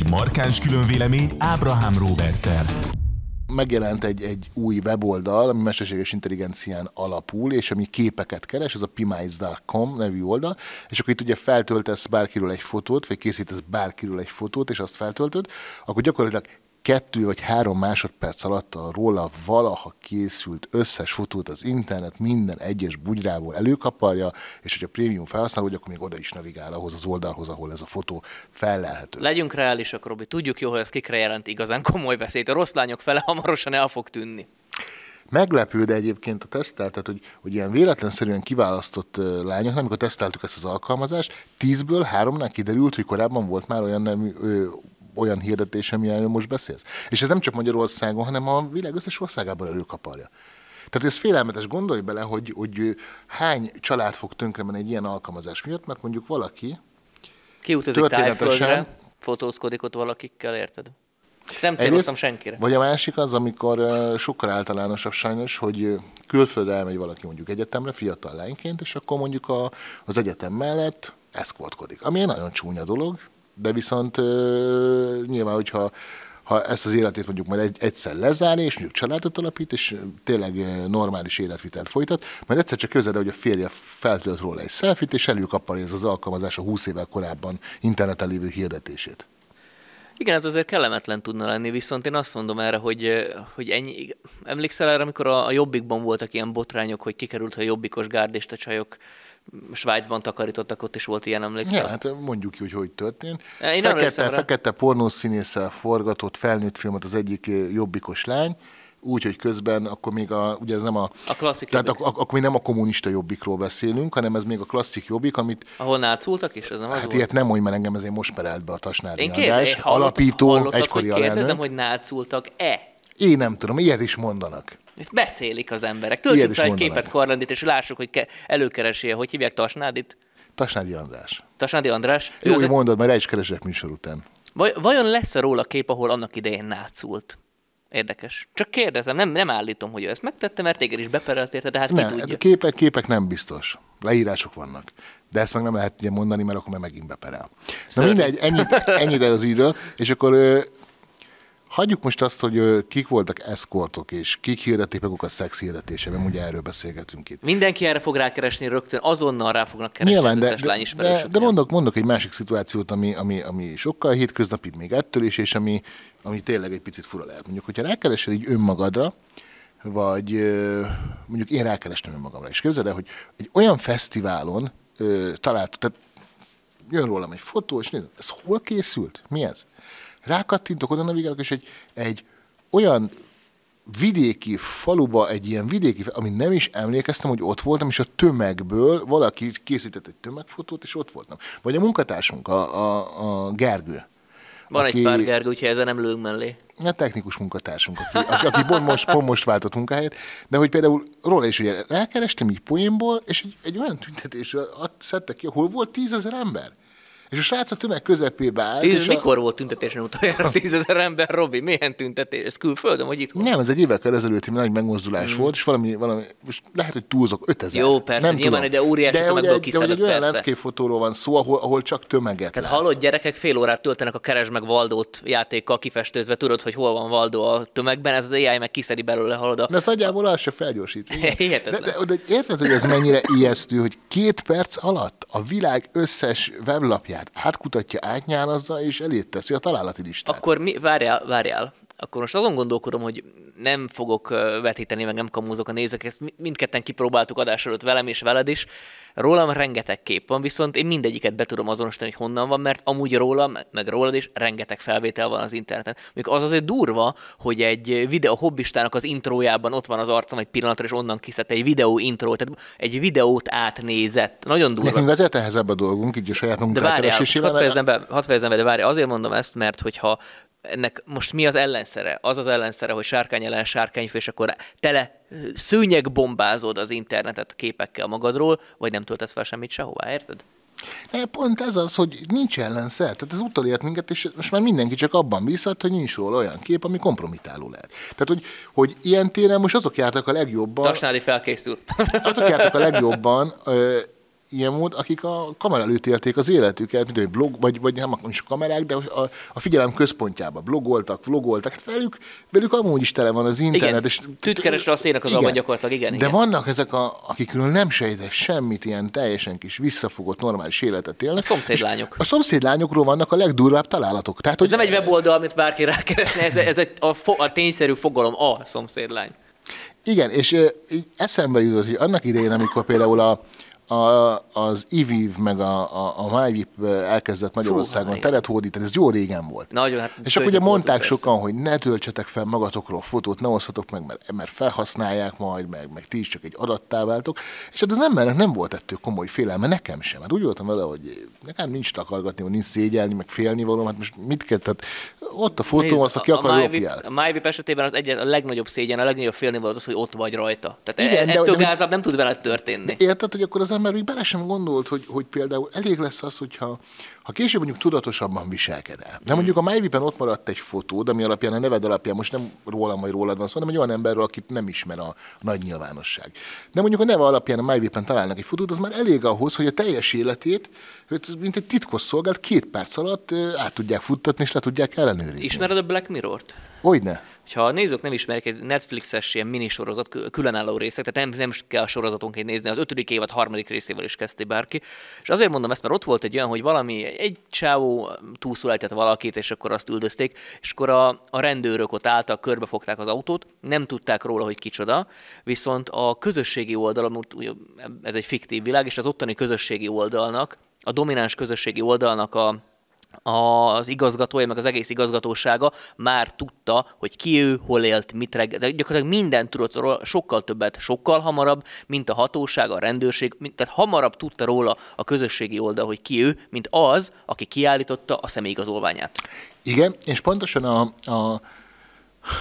Egy markáns különvélemény Ábrahám Robertel megjelent egy, egy új weboldal, ami mesterséges intelligencián alapul, és ami képeket keres, ez a pimize.com nevű oldal, és akkor itt ugye feltöltesz bárkiről egy fotót, vagy készítesz bárkiről egy fotót, és azt feltöltöd, akkor gyakorlatilag kettő vagy három másodperc alatt a róla valaha készült összes fotót az internet minden egyes bugyrából előkaparja, és hogyha prémium felhasználó, akkor még oda is navigál ahhoz az oldalhoz, ahol ez a fotó fellelhető. Legyünk reálisak, Robi. Tudjuk jó, hogy ez kikre jelent igazán komoly beszéd. A rossz lányok fele hamarosan el fog tűnni. Meglepő, de egyébként a tesztel, tehát hogy, hogy ilyen véletlenszerűen kiválasztott lányok, amikor teszteltük ezt az alkalmazást, tízből háromnál kiderült, hogy korábban volt már olyan nemű, ö, olyan hirdetés, amiről most beszélsz. És ez nem csak Magyarországon, hanem a világ összes országában előkaparja. Tehát ez félelmetes, gondolj bele, hogy, hogy hány család fog tönkre menni egy ilyen alkalmazás miatt, mert mondjuk valaki Kiutazik tájföldre, fotózkodik ott valakikkel, érted? Nem céloztam senkire. Vagy a másik az, amikor sokkal általánosabb sajnos, hogy külföldre elmegy valaki mondjuk egyetemre, fiatal lányként, és akkor mondjuk a, az egyetem mellett eszkortkodik. Ami egy nagyon csúnya dolog, de viszont nyilván, hogyha ha ezt az életét mondjuk majd egy, egyszer lezárni, és mondjuk családot alapít, és tényleg normális életvitelt folytat, mert egyszer csak közelde, hogy a férje feltölt róla egy selfit, és előkappal ez az alkalmazás a 20 évvel korábban interneten lévő hirdetését. Igen, ez azért kellemetlen tudna lenni, viszont én azt mondom erre, hogy, hogy ennyi... Emlékszel erre, amikor a, a Jobbikban voltak ilyen botrányok, hogy kikerült, a Jobbikos gárdista csajok Svájcban takarítottak, ott is volt ilyen emlékszel? Ja, hát mondjuk hogy hogy történt. Én fekete, fekete pornószínésszel forgatott felnőtt filmet az egyik jobbikos lány, úgy, hogy közben akkor még a, ugye ez nem a... A klasszik Tehát ak- ak- akkor még nem a kommunista jobbikról beszélünk, hanem ez még a klasszik jobbik, amit... Ahol nácultak is? Ez nem hát az ilyet nem mondj, mert engem ezért most perelt be a Tasnári Én kérdez, alapító, egykori hogy kérdezem, hogy nácultak-e? Én nem tudom, ilyet is mondanak. Beszélik az emberek. Töltsük fel egy képet Karlandit, és lássuk, hogy ke- előkeresi hogy hívják Tasnádit? Tasnádi András. Tasnádi András. Jó, hogy mondod, mert el is keresek műsor után. Vaj- vajon lesz-e róla kép, ahol annak idején nácult? Érdekes. Csak kérdezem, nem, nem állítom, hogy ő ezt megtette, mert téged is beperelt érte, de hát nem, ki tudja. Képek, képek nem biztos. Leírások vannak. De ezt meg nem lehet ugye mondani, mert akkor már megint beperel. Na mindegy, ennyit, ennyit az ügyről, és akkor Hagyjuk most azt, hogy kik voltak eszkortok, és kik hirdették magukat szex hirdetése, mert ugye erről beszélgetünk itt. Mindenki erre fog rákeresni rögtön, azonnal rá fognak keresni Nyilván, de, de, de, de mondok, mondok egy másik szituációt, ami, ami, ami sokkal hétköznapi még ettől is, és ami, ami tényleg egy picit fura lehet. Mondjuk, hogyha rákeresel így önmagadra, vagy mondjuk én rákerestem önmagamra, és képzeld el, hogy egy olyan fesztiválon talált, tehát jön rólam egy fotó, és nézd, ez hol készült? Mi ez? Rákattintok, oda navigálok, és egy, egy olyan vidéki faluba, egy ilyen vidéki, ami nem is emlékeztem, hogy ott voltam, és a tömegből valaki készített egy tömegfotót, és ott voltam. Vagy a munkatársunk, a, a, a Gergő. Van aki, egy pár Gergő, úgyhogy ezzel nem lőünk mellé. A technikus munkatársunk, aki, aki, aki pont, most, pont most váltott munkahelyet, de hogy például róla is ugye rákerestem így poénból, és egy, egy olyan tüntetésről szedtek ki, ahol volt tízezer ember. És a srác a tömeg közepébe állt. Tíz, és mikor a... volt tüntetésen utoljára tízezer ember, Robi? Milyen tüntetés? Ez külföldön, vagy itt? Nem, ez egy évekkel ezelőtti nagy megmozdulás hmm. volt, és valami, valami, most lehet, hogy túlzok, 5000. Jó, persze, nem nyilván, de óriási de tömegből de, de, egy olyan landscape van szó, ahol, ahol csak tömeget Tehát hallott gyerekek fél órát töltenek a Keres meg Valdót játékkal kifestőzve, tudod, hogy hol van Valdó a tömegben, ez az AI meg kiszedi belőle, halad a... De ez nagyjából az se felgyorsít. de, de, de, érted, hogy ez mennyire ijesztő, hogy két perc alatt a világ összes weblapját átkutatja átnyálazza, és elét teszi a találati listát. Akkor mi, várjál, várjál. Akkor most azon gondolkodom, hogy nem fogok vetíteni, meg nem kamúzok a nézők, ezt mindketten kipróbáltuk adás előtt velem és veled is. Rólam rengeteg kép van, viszont én mindegyiket be tudom azonosítani, hogy honnan van, mert amúgy rólam, meg rólad is rengeteg felvétel van az interneten. Még az azért durva, hogy egy videó hobbistának az intrójában ott van az arcom egy pillanatra, és onnan kiszedte egy videó intro, tehát egy videót átnézett. Nagyon durva. Nekünk azért nehezebb a dolgunk, így a saját munkát De várjál, hadd fejezem be, hadd fejezem be, de várjál, azért mondom ezt, mert hogyha ennek most mi az ellenszere? Az az ellenszere, hogy sárkány ellen sárkányfő, és akkor tele szőnyeg bombázod az internetet képekkel magadról, vagy nem töltesz fel semmit sehová, érted? De pont ez az, hogy nincs ellenszer. Tehát ez utolért minket, és most már mindenki csak abban bízhat, hogy nincs róla olyan kép, ami kompromitáló lehet. Tehát, hogy, hogy ilyen téren most azok jártak a legjobban. Tasnádi felkészül. azok jártak a legjobban, ilyen mód, akik a kamera előtt élték az életüket, mint egy blog, vagy, vagy nem is a kamerák, de a, a figyelem központjában blogoltak, vlogoltak, hát velük, velük amúgy is tele van az internet. Igen. És, Tütkeresre a szének az alban gyakorlatilag, igen. De igen. vannak ezek, a, akikről nem sejtesz semmit, ilyen teljesen kis visszafogott normális életet élnek. A szomszédlányok. A szomszédlányokról vannak a legdurvább találatok. Tehát, ez hogy nem egy weboldal, amit bárki rákeresne, ez, ez egy, a, fo, a tényszerű fogalom a szomszédlány. Igen, és így eszembe jutott, hogy annak idején, amikor például a, a, az IVIV meg a, a, a MyVip elkezdett Magyarországon Fú, teret hódítani, ez jó régen volt. Nagyon, hát és akkor ugye mondták sokan, hogy ne töltsetek fel magatokról fotót, ne osztatok meg, mert, mert felhasználják majd, meg, meg ti is csak egy adattá váltok. És hát az embernek nem volt ettől komoly félelme, nekem sem. Hát úgy voltam vele, hogy nekem nincs takargatni, vagy nincs szégyelni, meg félni való, hát most mit kell, tehát ott a fotó, Nézd, azt, aki a, akar, lopja el. A MyVip esetében az egy, a legnagyobb szégyen, a legnagyobb félni volt az, hogy ott vagy rajta. Tehát Igen, ettől de, gázabb nem tud veled történni. Érted, hogy akkor az ember még bele sem gondolt, hogy, hogy például elég lesz az, hogyha ha később mondjuk tudatosabban viselkedel. De mondjuk a MyVip-en ott maradt egy fotód, ami alapján a neved alapján most nem rólam vagy rólad van szó, hanem egy olyan emberről, akit nem ismer a, nagy nyilvánosság. De mondjuk a neve alapján a MyVip-en találnak egy fotót, az már elég ahhoz, hogy a teljes életét, mint egy titkos szolgált, két perc alatt át tudják futtatni és le tudják ellenőrizni. Ismered a Black Mirror-t? Hogyne. Ha a nézők nem ismerik, egy Netflixes ilyen minisorozat, különálló részek, tehát nem, nem kell sorozatonként nézni, az ötödik évad harmadik részével is kezdte bárki. És azért mondom ezt, mert ott volt egy olyan, hogy valami, egy csávó túlszul valakit, és akkor azt üldözték, és akkor a, a rendőrök ott álltak, körbefogták az autót, nem tudták róla, hogy kicsoda, viszont a közösségi oldalon, ez egy fiktív világ, és az ottani közösségi oldalnak, a domináns közösségi oldalnak a az igazgatója, meg az egész igazgatósága már tudta, hogy ki ő, hol élt, mit reggel, de gyakorlatilag mindent tudott róla, sokkal többet, sokkal hamarabb, mint a hatóság, a rendőrség, mint, tehát hamarabb tudta róla a közösségi oldal, hogy ki ő, mint az, aki kiállította a személyigazolványát. Igen, és pontosan a, a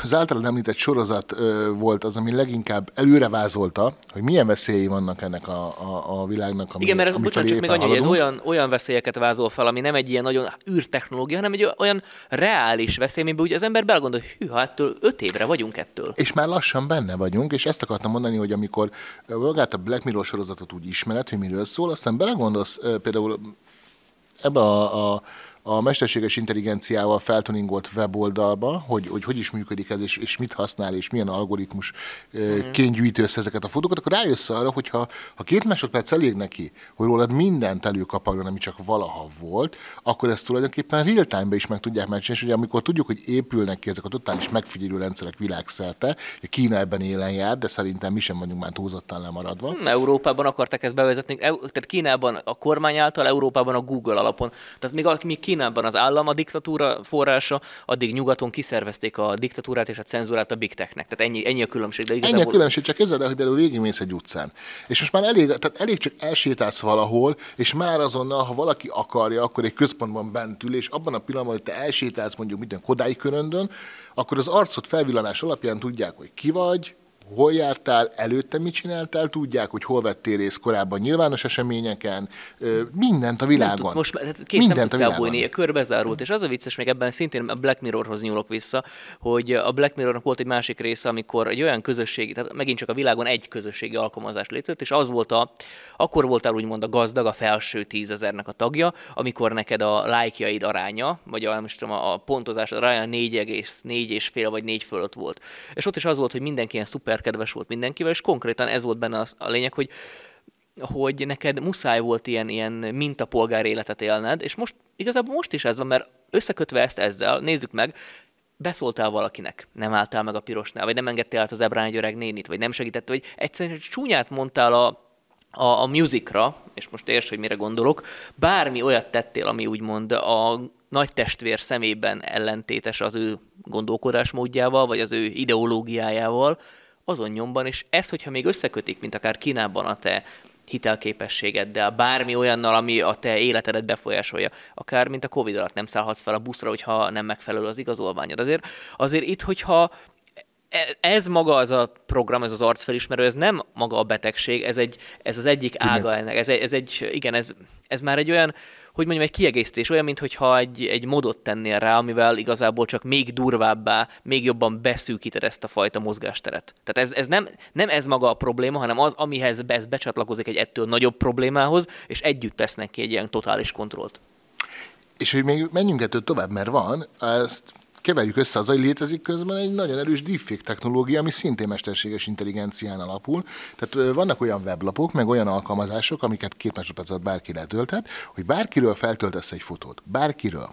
az általán említett sorozat ö, volt az, ami leginkább előrevázolta, hogy milyen veszélyei vannak ennek a, a, a világnak, ami Igen, mert ez, bocsánat, csak még annyi, hogy ez olyan, olyan veszélyeket vázol fel, ami nem egy ilyen nagyon űrtechnológia, hanem egy olyan reális veszély, amiben ugye az ember belegondol, hogy hű, hát ettől öt évre vagyunk ettől. És már lassan benne vagyunk, és ezt akartam mondani, hogy amikor magát a Black Mirror sorozatot úgy ismered, hogy miről szól, aztán belegondolsz például ebbe a, a a mesterséges intelligenciával feltuningolt weboldalba, hogy, hogy hogy is működik ez, és, és mit használ, és milyen algoritmus mm. ként gyűjti össze ezeket a fotókat, akkor rájössz arra, hogy ha, ha két másodperc elég neki, hogy rólad mindent előkaparjon, ami csak valaha volt, akkor ezt tulajdonképpen real time is meg tudják megcsinálni, és ugye amikor tudjuk, hogy épülnek ki ezek a totális megfigyelő rendszerek világszerte, Kína ebben élen jár, de szerintem mi sem vagyunk már túlzottan lemaradva. Hmm, Európában akarták ezt bevezetni, tehát Kínában a kormány által, Európában a Google alapon. Tehát még, még Kínában az állam a diktatúra forrása, addig nyugaton kiszervezték a diktatúrát és a cenzúrát a Big Technek. Tehát ennyi, ennyi a különbség. De igazából... Ennyi a különbség, csak képzeld el, hogy például végigmész egy utcán. És most már elég, tehát elég csak elsétálsz valahol, és már azonnal, ha valaki akarja, akkor egy központban bent ül, és abban a pillanatban, hogy te elsétálsz mondjuk minden Kodály köröndön, akkor az arcot felvillanás alapján tudják, hogy ki vagy, hol jártál, előtte mit csináltál, tudják, hogy hol vettél részt korábban nyilvános eseményeken, mindent a világon. Nem tudsz, most hát kész mindent nem tudsz a körbezárult, és az a vicces, még ebben szintén a Black Mirrorhoz nyúlok vissza, hogy a Black Mirrornak volt egy másik része, amikor egy olyan közösségi, tehát megint csak a világon egy közösségi alkalmazás létezett, és az volt a, akkor voltál úgymond a gazdag, a felső tízezernek a tagja, amikor neked a lájkjaid aránya, vagy a, most tudom, a pontozás aránya 4,4 és fél vagy 4 fölött volt. És ott is az volt, hogy mindenki ilyen szuper kedves volt mindenkivel, és konkrétan ez volt benne a lényeg, hogy hogy neked muszáj volt ilyen, ilyen mintapolgár életet élned, és most igazából most is ez van, mert összekötve ezt ezzel, nézzük meg, beszóltál valakinek, nem álltál meg a pirosnál, vagy nem engedtél át az ebrán egy öreg nénit, vagy nem segített, vagy egyszerűen csúnyát mondtál a, a, a musicra, és most érts, hogy mire gondolok, bármi olyat tettél, ami úgymond a nagy testvér szemében ellentétes az ő gondolkodásmódjával, vagy az ő ideológiájával, azon nyomban, és ez, hogyha még összekötik, mint akár Kínában a te hitelképességeddel, bármi olyannal, ami a te életedet befolyásolja, akár mint a Covid alatt nem szállhatsz fel a buszra, hogyha nem megfelelő az igazolványod. Azért, azért itt, hogyha e, ez maga az a program, ez az arcfelismerő, ez nem maga a betegség, ez, egy, ez az egyik Tünet. ága ennek. Ez egy, ez egy, igen, ez, ez már egy olyan, hogy mondjam, egy kiegészítés, olyan, mintha egy, egy modot tennél rá, amivel igazából csak még durvábbá, még jobban beszűkíted ezt a fajta mozgásteret. Tehát ez, ez nem, nem ez maga a probléma, hanem az, amihez ez becsatlakozik egy ettől nagyobb problémához, és együtt tesznek ki egy ilyen totális kontrollt. És hogy még menjünk ettől tovább, mert van, ezt keverjük össze az, hogy létezik közben egy nagyon erős deepfake technológia, ami szintén mesterséges intelligencián alapul. Tehát vannak olyan weblapok, meg olyan alkalmazások, amiket két másodperc bárki letölthet, hogy bárkiről feltöltesz egy fotót. Bárkiről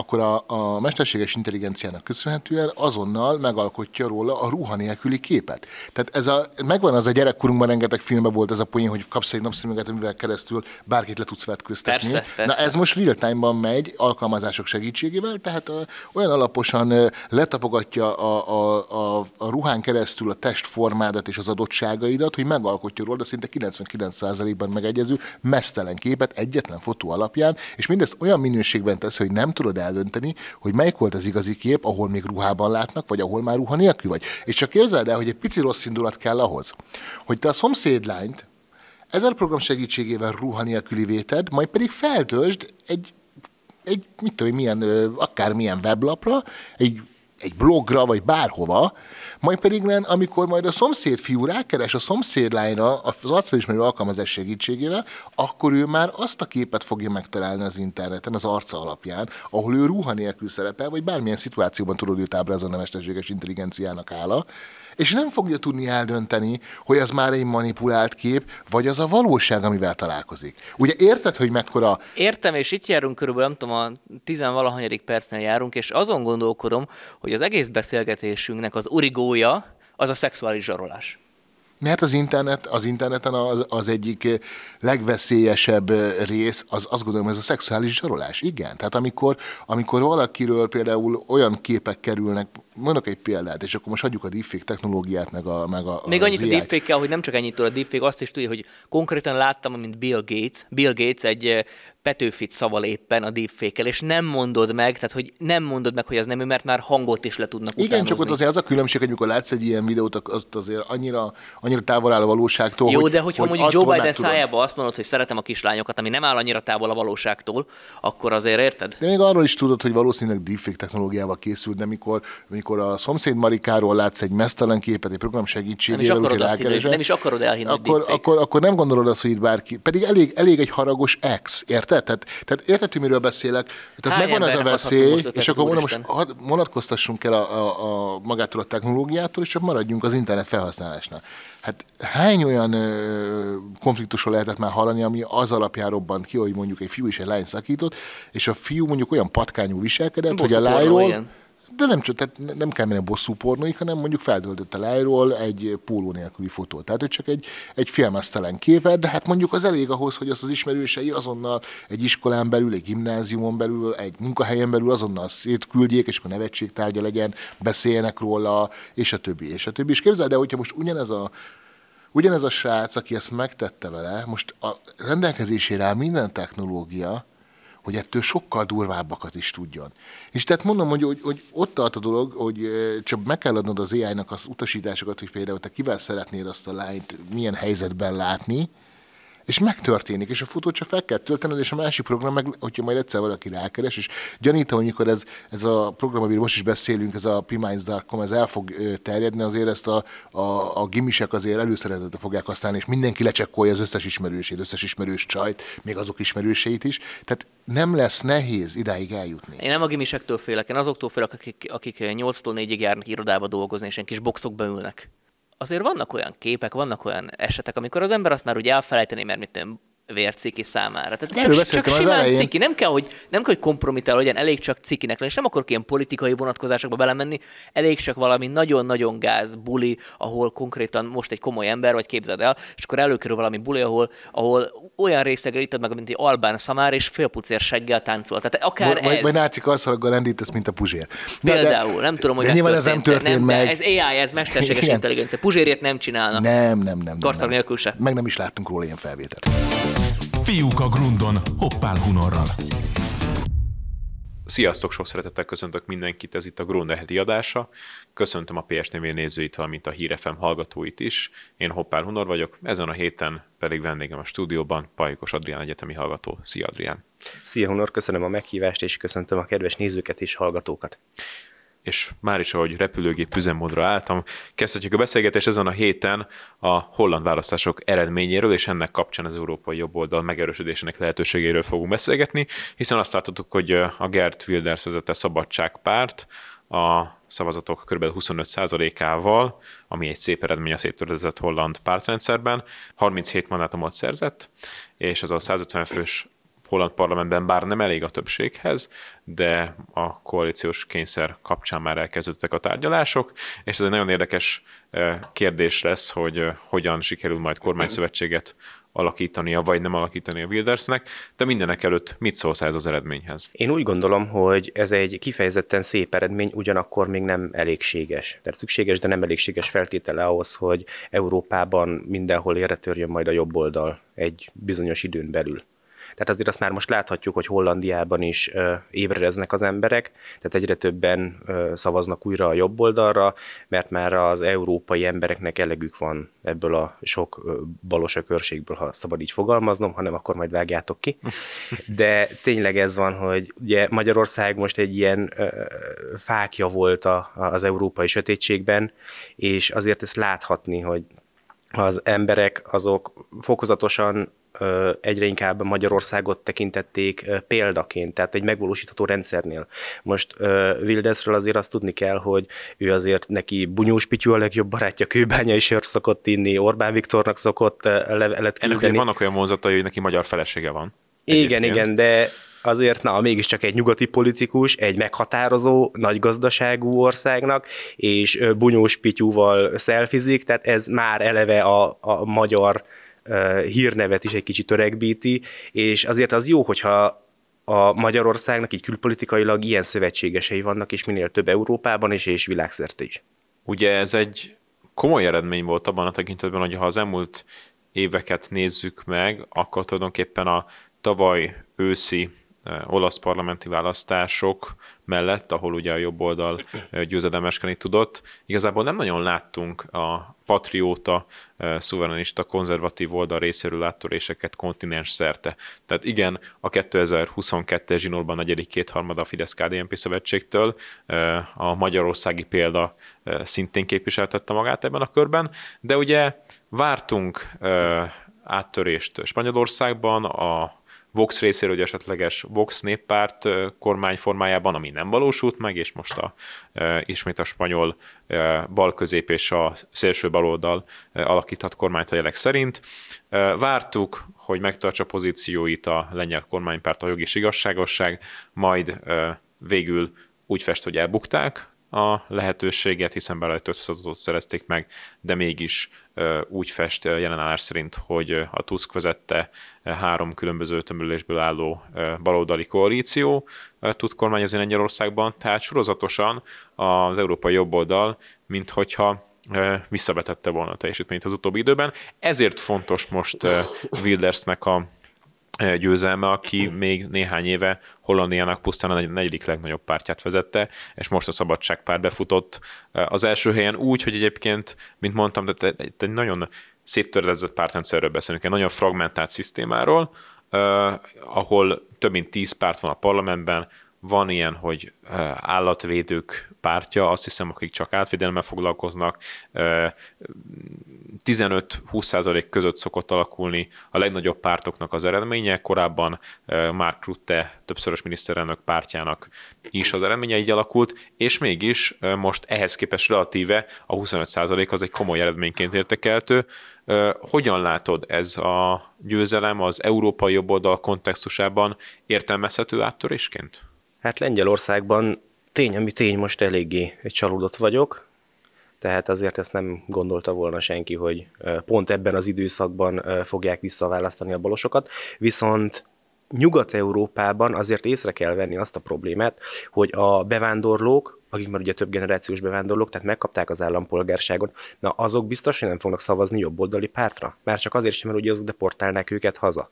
akkor a, a mesterséges intelligenciának köszönhetően azonnal megalkotja róla a ruha nélküli képet. Tehát ez a, megvan az a gyerekkorunkban rengeteg filmben volt ez a poén, hogy kapsz egy napszemüveget, amivel keresztül bárkit le tudsz vetköztetni. Persze, persze. Na ez most real time-ban megy alkalmazások segítségével, tehát a, olyan alaposan letapogatja a, a, a, a ruhán keresztül a testformádat és az adottságaidat, hogy megalkotja róla szinte 99%-ban megegyező mesztelen képet egyetlen fotó alapján, és mindezt olyan minőségben tesz, hogy nem tudod eldönteni, hogy melyik volt az igazi kép, ahol még ruhában látnak, vagy ahol már ruha nélkül vagy. És csak képzeld el, hogy egy pici rossz indulat kell ahhoz, hogy te a szomszédlányt ezzel a program segítségével ruha nélküli véted, majd pedig feltöltsd egy, egy mit tudom, milyen, akármilyen weblapra, egy egy blogra, vagy bárhova, majd pedig nem, amikor majd a szomszéd fiú rákeres a szomszéd lányra az arcfelismerő alkalmazás segítségével, akkor ő már azt a képet fogja megtalálni az interneten, az arca alapján, ahol ő ruha nélkül szerepel, vagy bármilyen szituációban tudod őt ábrázolni a mesterséges intelligenciának álla, és nem fogja tudni eldönteni, hogy az már egy manipulált kép, vagy az a valóság, amivel találkozik. Ugye érted, hogy mekkora... Értem, és itt járunk körülbelül, nem tudom, a tizenvalahanyadik percnél járunk, és azon gondolkodom, hogy az egész beszélgetésünknek az origója az a szexuális zsarolás. Mert az, internet, az interneten az, az egyik legveszélyesebb rész, az azt gondolom, ez a szexuális zsarolás. Igen. Tehát amikor, amikor valakiről például olyan képek kerülnek, mondok egy példát, és akkor most hagyjuk a deepfake technológiát, meg a meg a, Még annyit a deepfake hogy nem csak ennyit tud a deepfake, azt is tudja, hogy konkrétan láttam, mint Bill Gates. Bill Gates egy Petőfit szaval éppen a deepfake és nem mondod meg, tehát hogy nem mondod meg, hogy az nem ő, mert már hangot is le tudnak Igen, utánozni. csak ott azért az a különbség, hogy amikor látsz egy ilyen videót, azt azért annyira, annyira távol áll a valóságtól. Jó, hogy, de hogyha hogy mondjuk Joe Biden szájába azt mondod, hogy szeretem a kislányokat, ami nem áll annyira távol a valóságtól, akkor azért érted? De még arról is tudod, hogy valószínűleg deepfake technológiával készült, de mikor, mikor a szomszéd Marikáról látsz egy mesztelen képet, egy program segítségével, nem is akarod, azt hinni, nem is akarod elhinni, akkor, akkor, akkor, nem gondolod azt, hogy itt bárki, pedig elég, elég egy haragos ex, érted? Tehát, tehát érted, hogy miről beszélek? Tehát Hány megvan ez a veszély, és akkor mondom, most vonatkoztassunk el a, a, a magától a technológiától, és csak maradjunk az internet felhasználásnál. Hát hány olyan ö, konfliktusról lehetett már hallani, ami az alapján robbant ki, hogy mondjuk egy fiú és egy lány szakított, és a fiú mondjuk olyan patkányú viselkedett, Bosszú hogy a lányról de nem csak, tehát nem kell menni bosszú pornóig, hanem mondjuk feltöltött a lájról egy póló nélküli fotót. Tehát, hogy csak egy, egy filmesztelen képet, de hát mondjuk az elég ahhoz, hogy azt az ismerősei azonnal egy iskolán belül, egy gimnáziumon belül, egy munkahelyen belül azonnal szétküldjék, és akkor nevetségtárgya legyen, beszéljenek róla, és a többi, és a többi. És képzeld el, hogyha most ugyanez a Ugyanez a srác, aki ezt megtette vele, most a rendelkezésére áll minden technológia, hogy ettől sokkal durvábbakat is tudjon. És tehát mondom, hogy, hogy, hogy ott tart a dolog, hogy csak meg kell adnod az AI-nak az utasításokat, hogy például te kivel szeretnéd azt a lányt milyen helyzetben látni, és megtörténik, és a fotót csak fel kell töltened, és a másik program meg, hogyha majd egyszer valaki rákeres, és gyanítom, amikor ez, ez a program, amiről most is beszélünk, ez a pminds.com, ez el fog terjedni, azért ezt a, a, a gimisek azért előszeretettel fogják használni, és mindenki lecsekkolja az összes ismerősét, összes ismerős csajt, még azok ismerőseit is. Tehát nem lesz nehéz idáig eljutni. Én nem a gimisektől félek, én azoktól félek, akik, akik 8-tól 4-ig járnak irodába dolgozni, és ilyen kis boxokba ülnek azért vannak olyan képek, vannak olyan esetek, amikor az ember azt már úgy elfelejteni, mert mit vérciki számára. Tehát csak, csak simán ciki. Nem kell, hogy, nem kell, hogy kompromitál legyen, elég csak cikinek lenni. És nem akarok ilyen politikai vonatkozásokba belemenni, elég csak valami nagyon-nagyon gáz buli, ahol konkrétan most egy komoly ember, vagy képzeld el, és akkor előkerül valami buli, ahol, ahol olyan részegre itt meg, mint egy albán szamár, és félpucér seggel táncol. Tehát akár vagy, ez... Vagy nácik arszalaggal rendítesz, mint a Puzsér. Például, de, nem tudom, hogy de nyilván ez nem történt nem, meg. Ez AI, ez mesterséges intelligencia. Puzsérjét nem csinálnak. Nem, nem, nem. nem, nem. nélkül se. Meg nem is láttunk róla ilyen felvételt. Fiúk a grundon, hoppál hunorral. Sziasztok, sok szeretettel köszöntök mindenkit, ez itt a Grónde heti adása. Köszöntöm a PSNV nézőit, valamint a Hírefem hallgatóit is. Én Hoppár Hunor vagyok, ezen a héten pedig vendégem a stúdióban Pajkos Adrián egyetemi hallgató. Szia Adrián! Szia Hunor, köszönöm a meghívást, és köszöntöm a kedves nézőket és hallgatókat és már is, ahogy repülőgép üzemmódra álltam, kezdhetjük a beszélgetést ezen a héten a holland választások eredményéről, és ennek kapcsán az európai jobboldal megerősödésének lehetőségéről fogunk beszélgetni, hiszen azt láthatjuk, hogy a Gert Wilders vezette Szabadságpárt a szavazatok kb. 25%-ával, ami egy szép eredmény a széttörezett holland pártrendszerben, 37 mandátumot szerzett, és az a 150 fős holland parlamentben, bár nem elég a többséghez, de a koalíciós kényszer kapcsán már elkezdődtek a tárgyalások, és ez egy nagyon érdekes eh, kérdés lesz, hogy eh, hogyan sikerül majd kormányszövetséget alakítania, vagy nem alakítani a Wildersnek, de mindenek előtt mit szólsz ez az eredményhez? Én úgy gondolom, hogy ez egy kifejezetten szép eredmény, ugyanakkor még nem elégséges. Tehát szükséges, de nem elégséges feltétele ahhoz, hogy Európában mindenhol érre majd a jobb oldal egy bizonyos időn belül. Tehát azért azt már most láthatjuk, hogy Hollandiában is ébredeznek az emberek, tehát egyre többen szavaznak újra a jobb oldalra, mert már az európai embereknek elegük van ebből a sok balos körségből, ha szabad így fogalmaznom, hanem akkor majd vágjátok ki. De tényleg ez van, hogy ugye Magyarország most egy ilyen fákja volt a, az európai sötétségben, és azért ezt láthatni, hogy az emberek azok fokozatosan egyre inkább Magyarországot tekintették példaként, tehát egy megvalósítható rendszernél. Most Wildesről azért azt tudni kell, hogy ő azért neki Bunyós Pityú a legjobb barátja, kőbányai sört szokott inni, Orbán Viktornak szokott levelet küldeni. Ennek vannak olyan vonzatai, hogy neki magyar felesége van. Igen, igen, de azért, na, mégiscsak egy nyugati politikus, egy meghatározó, nagy gazdaságú országnak, és Bunyós Pityúval szelfizik, tehát ez már eleve a, a magyar hírnevet is egy kicsit töregbíti, és azért az jó, hogyha a Magyarországnak így külpolitikailag ilyen szövetségesei vannak, és minél több Európában is, és világszerte is. Ugye ez egy komoly eredmény volt abban a tekintetben, hogy ha az elmúlt éveket nézzük meg, akkor tulajdonképpen a tavaly őszi olasz parlamenti választások mellett, ahol ugye a jobb oldal győzedelmeskedni tudott, igazából nem nagyon láttunk a patrióta, szuverenista, konzervatív oldal részéről áttöréseket kontinens szerte. Tehát igen, a 2022-es zsinórban negyedik kétharmada a fidesz KDNP szövetségtől, a magyarországi példa szintén képviseltette magát ebben a körben, de ugye vártunk áttörést Spanyolországban, a Vox részéről, hogy esetleges Vox néppárt kormány formájában, ami nem valósult meg, és most a, ismét a spanyol balközép és a szélső baloldal alakíthat kormányt a jelek szerint. Vártuk, hogy megtartsa pozícióit a lengyel kormánypárt, a jogi igazságosság, majd végül úgy fest, hogy elbukták a lehetőséget, hiszen bele többször szerezték meg, de mégis úgy fest jelenállás szerint, hogy a Tusk vezette három különböző tömörülésből álló baloldali koalíció tud kormányozni Lengyelországban, tehát sorozatosan az európai jobboldal, mint hogyha visszavetette volna a teljesítményt az utóbbi időben. Ezért fontos most Wildersnek a győzelme, aki még néhány éve Hollandiának pusztán a negyedik legnagyobb pártját vezette, és most a szabadságpár befutott az első helyen úgy, hogy egyébként, mint mondtam, de egy nagyon széttörvezett pártrendszerről beszélünk, egy nagyon fragmentált szisztémáról, ahol több mint tíz párt van a parlamentben, van ilyen, hogy állatvédők pártja, azt hiszem, akik csak átvédelemmel foglalkoznak, 15-20% között szokott alakulni a legnagyobb pártoknak az eredménye. Korábban Mark Rutte többszörös miniszterelnök pártjának is az eredménye így alakult, és mégis most ehhez képest relatíve a 25% az egy komoly eredményként értekeltő. Hogyan látod ez a győzelem az európai jobboldal kontextusában értelmezhető áttörésként? Hát Lengyelországban tény, ami tény, most eléggé csalódott vagyok, tehát azért ezt nem gondolta volna senki, hogy pont ebben az időszakban fogják visszaválasztani a balosokat, viszont Nyugat-Európában azért észre kell venni azt a problémát, hogy a bevándorlók, akik már ugye több generációs bevándorlók, tehát megkapták az állampolgárságot, na azok biztos, hogy nem fognak szavazni jobboldali pártra. Már csak azért sem, mert ugye azok deportálnák őket haza.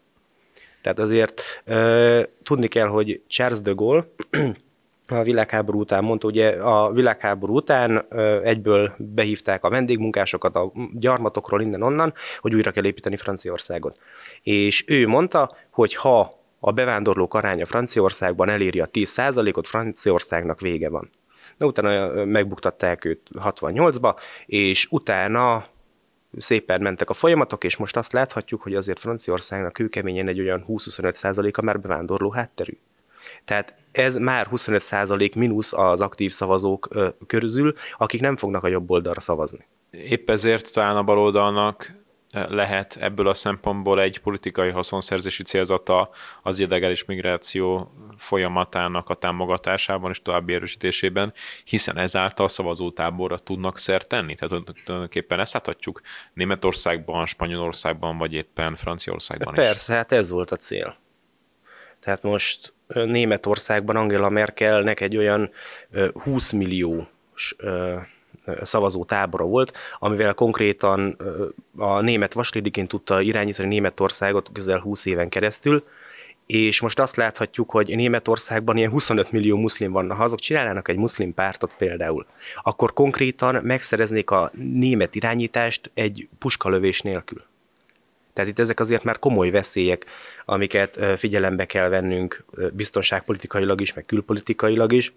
Tehát azért uh, tudni kell, hogy Charles de Gaulle a világháború után mondta, ugye a világháború után egyből behívták a vendégmunkásokat a gyarmatokról innen-onnan, hogy újra kell építeni Franciaországot. És ő mondta, hogy ha a bevándorlók aránya Franciaországban eléri a 10%-ot, Franciaországnak vége van. De utána megbuktatták őt 68-ba, és utána szépen mentek a folyamatok, és most azt láthatjuk, hogy azért Franciaországnak kőkeményen egy olyan 20-25%-a már bevándorló hátterű. Tehát ez már 25% mínusz az aktív szavazók közül, akik nem fognak a jobb oldalra szavazni. Épp ezért talán a baloldalnak lehet ebből a szempontból egy politikai haszonszerzési célzata az idegális migráció folyamatának a támogatásában és további erősítésében, hiszen ezáltal szavazótáborra tudnak szert tenni. Tehát tulajdonképpen ezt láthatjuk Németországban, Spanyolországban, vagy éppen Franciaországban Persze, is. Persze, hát ez volt a cél. Tehát most Németországban Angela Merkelnek egy olyan 20 millió szavazó tábora volt, amivel konkrétan a német vaslédiként tudta irányítani Németországot közel 20 éven keresztül, és most azt láthatjuk, hogy Németországban ilyen 25 millió muszlim vannak. Ha azok csinálnának egy muszlim pártot például, akkor konkrétan megszereznék a német irányítást egy puskalövés nélkül. Tehát itt ezek azért már komoly veszélyek, amiket figyelembe kell vennünk biztonságpolitikailag is, meg külpolitikailag is.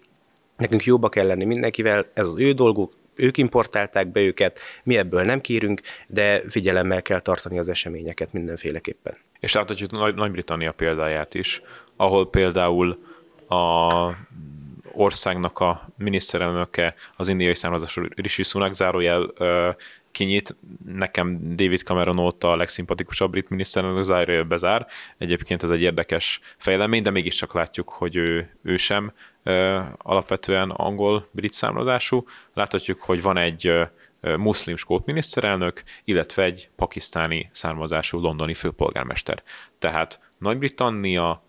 Nekünk jóba kell lenni mindenkivel, ez az ő dolguk, ők importálták be őket, mi ebből nem kérünk, de figyelemmel kell tartani az eseményeket mindenféleképpen. És láthatjuk Nagy-Britannia példáját is, ahol például a országnak a miniszterelnöke az indiai származású Rishi Sunak zárójel kinyit. Nekem David Cameron óta a legszimpatikusabb brit miniszterelnök zárójel bezár. Egyébként ez egy érdekes fejlemény, de mégiscsak látjuk, hogy ő, ő sem alapvetően angol-brit származású. Láthatjuk, hogy van egy muszlim skót miniszterelnök, illetve egy pakisztáni származású londoni főpolgármester. Tehát Nagy-Britannia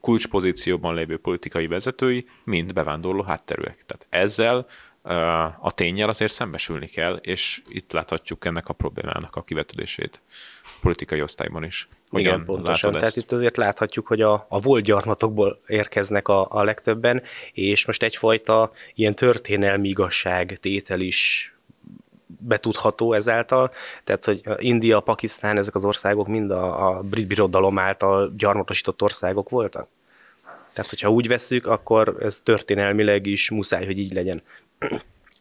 kulcspozícióban lévő politikai vezetői mind bevándorló hátterűek. Tehát ezzel a tényel azért szembesülni kell, és itt láthatjuk ennek a problémának a kivetődését politikai osztályban is. Hogyan Igen, pontosan. Tehát ezt? itt azért láthatjuk, hogy a, a volt gyarmatokból érkeznek a, a legtöbben, és most egyfajta ilyen történelmi igazság tétel is betudható ezáltal, tehát hogy India, Pakisztán, ezek az országok mind a, a brit birodalom által gyarmatosított országok voltak. Tehát, hogyha úgy vesszük, akkor ez történelmileg is muszáj, hogy így legyen.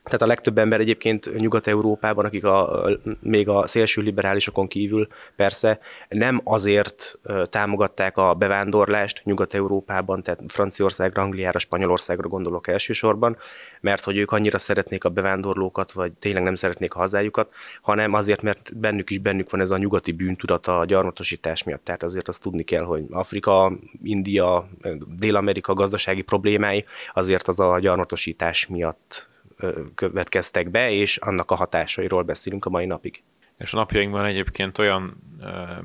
Tehát a legtöbb ember egyébként Nyugat-Európában, akik a, még a szélső liberálisokon kívül persze nem azért támogatták a bevándorlást Nyugat-Európában, tehát Franciaországra, Angliára, Spanyolországra gondolok elsősorban, mert hogy ők annyira szeretnék a bevándorlókat, vagy tényleg nem szeretnék a hazájukat, hanem azért, mert bennük is bennük van ez a nyugati bűntudata a gyarmatosítás miatt. Tehát azért azt tudni kell, hogy Afrika, India, Dél-Amerika gazdasági problémái azért az a gyarmatosítás miatt következtek be, és annak a hatásairól beszélünk a mai napig. És a napjainkban egyébként olyan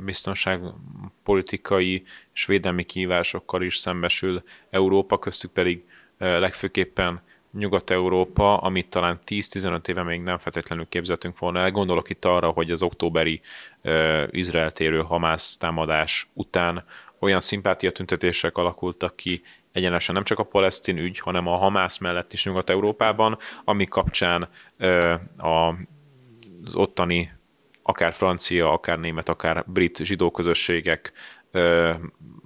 biztonságpolitikai és védelmi kihívásokkal is szembesül Európa, köztük pedig legfőképpen Nyugat-Európa, amit talán 10-15 éve még nem feltétlenül képzeltünk volna el. Gondolok itt arra, hogy az októberi uh, Izrael térő Hamász támadás után olyan szimpátia tüntetések alakultak ki egyenesen nem csak a palesztin ügy, hanem a Hamász mellett is Nyugat-Európában, ami kapcsán ö, a, az ottani akár francia, akár német, akár brit zsidó közösségek ö,